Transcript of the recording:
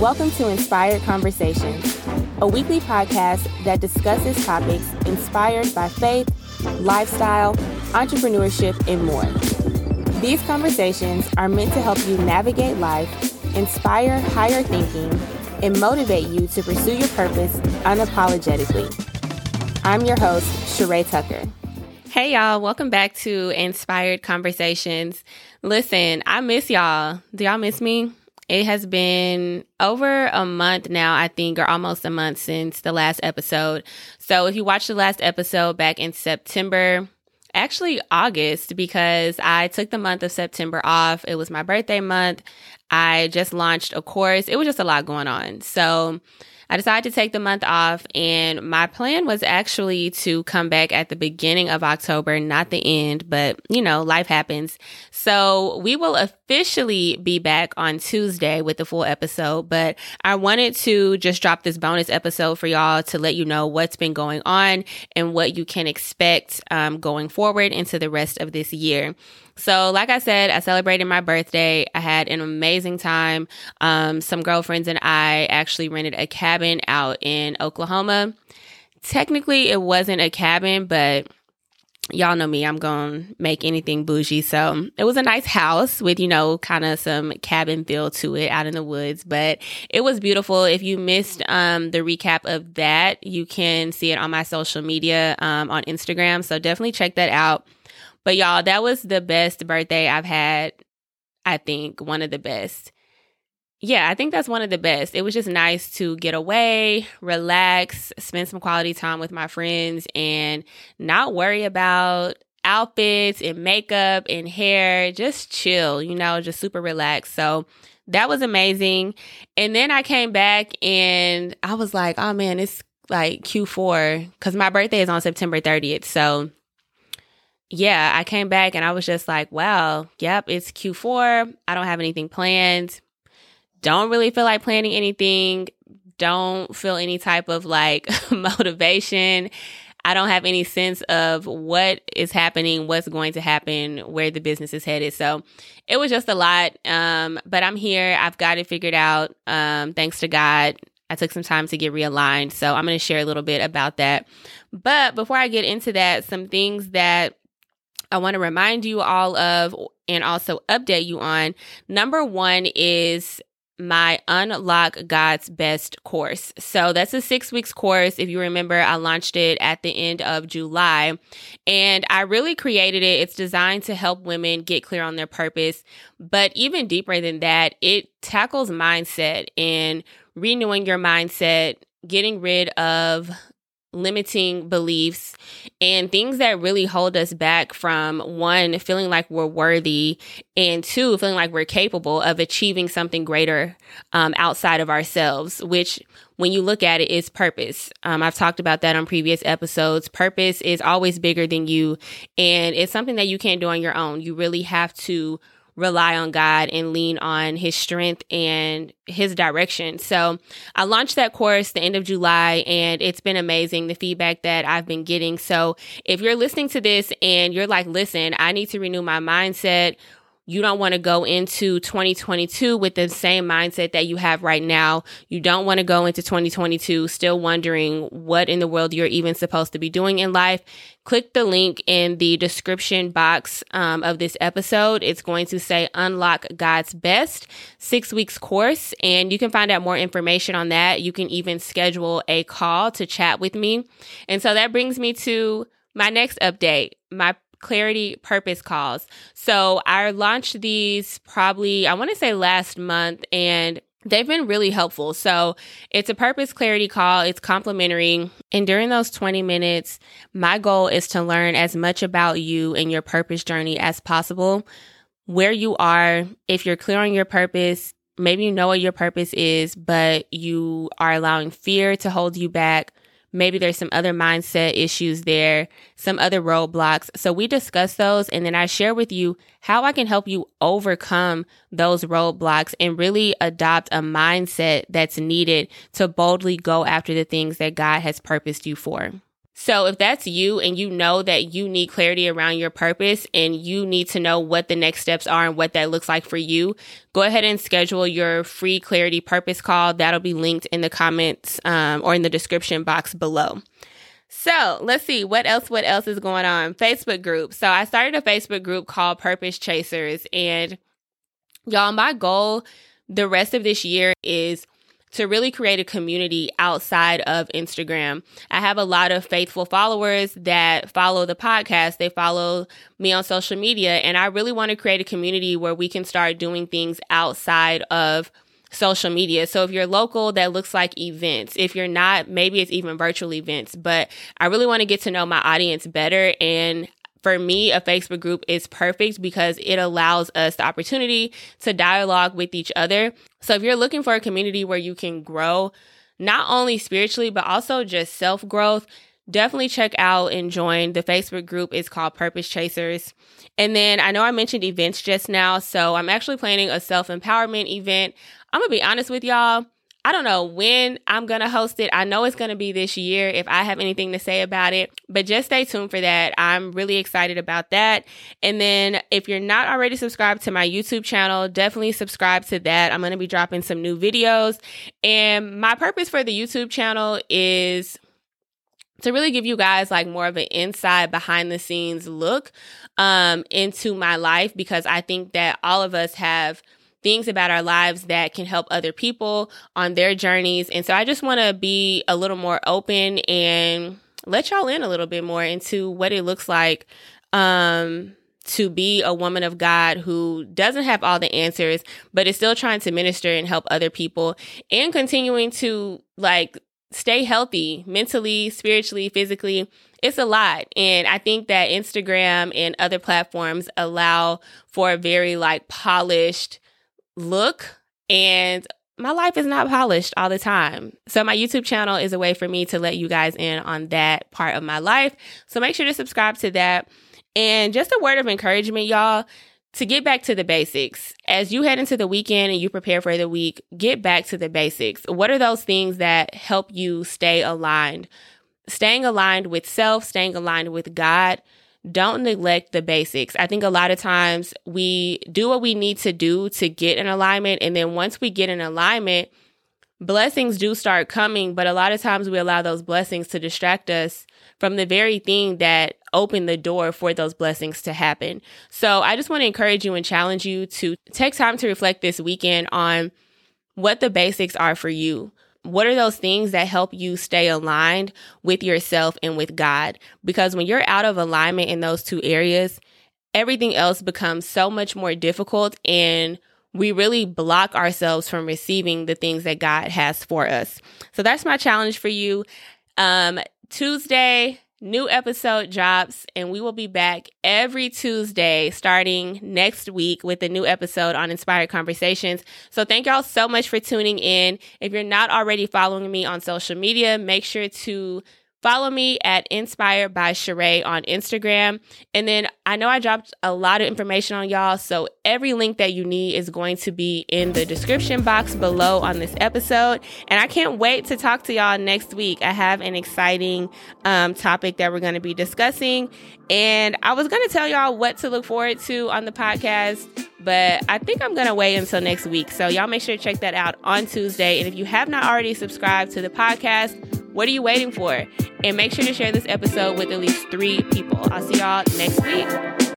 Welcome to Inspired Conversations, a weekly podcast that discusses topics inspired by faith, lifestyle, entrepreneurship, and more. These conversations are meant to help you navigate life, inspire higher thinking, and motivate you to pursue your purpose unapologetically. I'm your host, Charae Tucker. Hey, y'all. Welcome back to Inspired Conversations. Listen, I miss y'all. Do y'all miss me? It has been over a month now, I think, or almost a month since the last episode. So if you watched the last episode back in September, actually August, because I took the month of September off. It was my birthday month. I just launched a course. It was just a lot going on. So I decided to take the month off, and my plan was actually to come back at the beginning of October, not the end, but you know, life happens. So we will officially be back on Tuesday with the full episode, but I wanted to just drop this bonus episode for y'all to let you know what's been going on and what you can expect um, going forward into the rest of this year. So, like I said, I celebrated my birthday. I had an amazing time. Um, some girlfriends and I actually rented a cabin out in Oklahoma. Technically, it wasn't a cabin, but y'all know me, I'm going to make anything bougie. So it was a nice house with, you know, kind of some cabin feel to it out in the woods, but it was beautiful. If you missed um, the recap of that, you can see it on my social media um, on Instagram. So definitely check that out. But y'all, that was the best birthday I've had. I think one of the best. Yeah, I think that's one of the best. It was just nice to get away, relax, spend some quality time with my friends, and not worry about outfits and makeup and hair. Just chill, you know, just super relaxed. So that was amazing. And then I came back and I was like, oh man, it's like Q4 because my birthday is on September 30th. So yeah, I came back and I was just like, wow, yep, it's Q4. I don't have anything planned. Don't really feel like planning anything. Don't feel any type of like motivation. I don't have any sense of what is happening, what's going to happen, where the business is headed. So it was just a lot. Um, but I'm here. I've got it figured out. Um, thanks to God. I took some time to get realigned. So I'm going to share a little bit about that. But before I get into that, some things that I want to remind you all of and also update you on. Number one is my Unlock God's Best course. So that's a six weeks course. If you remember, I launched it at the end of July and I really created it. It's designed to help women get clear on their purpose. But even deeper than that, it tackles mindset and renewing your mindset, getting rid of limiting beliefs and things that really hold us back from one feeling like we're worthy and two feeling like we're capable of achieving something greater um, outside of ourselves which when you look at it is purpose. Um, i've talked about that on previous episodes. Purpose is always bigger than you and it's something that you can't do on your own. You really have to rely on God and lean on his strength and his direction. So I launched that course the end of July and it's been amazing the feedback that I've been getting. So if you're listening to this and you're like, listen, I need to renew my mindset you don't want to go into 2022 with the same mindset that you have right now. You don't want to go into 2022 still wondering what in the world you're even supposed to be doing in life. Click the link in the description box um, of this episode. It's going to say Unlock God's Best six weeks course, and you can find out more information on that. You can even schedule a call to chat with me. And so that brings me to my next update. My clarity purpose calls. So I launched these probably, I want to say last month, and they've been really helpful. So it's a purpose clarity call, it's complimentary. And during those 20 minutes, my goal is to learn as much about you and your purpose journey as possible. Where you are, if you're clear on your purpose, maybe you know what your purpose is, but you are allowing fear to hold you back Maybe there's some other mindset issues there, some other roadblocks. So we discuss those and then I share with you how I can help you overcome those roadblocks and really adopt a mindset that's needed to boldly go after the things that God has purposed you for. So if that's you and you know that you need clarity around your purpose and you need to know what the next steps are and what that looks like for you, go ahead and schedule your free clarity purpose call. That'll be linked in the comments um, or in the description box below. So let's see what else. What else is going on? Facebook group. So I started a Facebook group called Purpose Chasers, and y'all, my goal the rest of this year is to really create a community outside of Instagram. I have a lot of faithful followers that follow the podcast. They follow me on social media. And I really want to create a community where we can start doing things outside of social media. So if you're local, that looks like events. If you're not, maybe it's even virtual events. But I really want to get to know my audience better. And for me, a Facebook group is perfect because it allows us the opportunity to dialogue with each other. So if you're looking for a community where you can grow, not only spiritually, but also just self growth, definitely check out and join the Facebook group. It's called Purpose Chasers. And then I know I mentioned events just now. So I'm actually planning a self empowerment event. I'm going to be honest with y'all. I don't know when I'm going to host it. I know it's going to be this year if I have anything to say about it, but just stay tuned for that. I'm really excited about that. And then if you're not already subscribed to my YouTube channel, definitely subscribe to that. I'm going to be dropping some new videos. And my purpose for the YouTube channel is to really give you guys like more of an inside behind the scenes look um into my life because I think that all of us have things about our lives that can help other people on their journeys. And so I just want to be a little more open and let y'all in a little bit more into what it looks like um to be a woman of God who doesn't have all the answers, but is still trying to minister and help other people and continuing to like stay healthy mentally, spiritually, physically. It's a lot. And I think that Instagram and other platforms allow for a very like polished look and my life is not polished all the time. So my YouTube channel is a way for me to let you guys in on that part of my life. So make sure to subscribe to that. And just a word of encouragement, y'all, to get back to the basics. As you head into the weekend and you prepare for the week, get back to the basics. What are those things that help you stay aligned? Staying aligned with self, staying aligned with God, don't neglect the basics. I think a lot of times we do what we need to do to get in alignment. And then once we get in alignment, blessings do start coming. But a lot of times we allow those blessings to distract us from the very thing that opened the door for those blessings to happen. So I just want to encourage you and challenge you to take time to reflect this weekend on what the basics are for you. What are those things that help you stay aligned with yourself and with God? Because when you're out of alignment in those two areas, everything else becomes so much more difficult and we really block ourselves from receiving the things that God has for us. So that's my challenge for you. Um, Tuesday, new episode drops, and we will be back every Tuesday starting next week with a new episode on Inspired Conversations. So, thank y'all so much for tuning in. If you're not already following me on social media, make sure to Follow me at Inspired by Charae on Instagram. And then I know I dropped a lot of information on y'all. So every link that you need is going to be in the description box below on this episode. And I can't wait to talk to y'all next week. I have an exciting um, topic that we're going to be discussing. And I was going to tell y'all what to look forward to on the podcast, but I think I'm going to wait until next week. So y'all make sure to check that out on Tuesday. And if you have not already subscribed to the podcast, what are you waiting for? And make sure to share this episode with at least three people. I'll see y'all next week.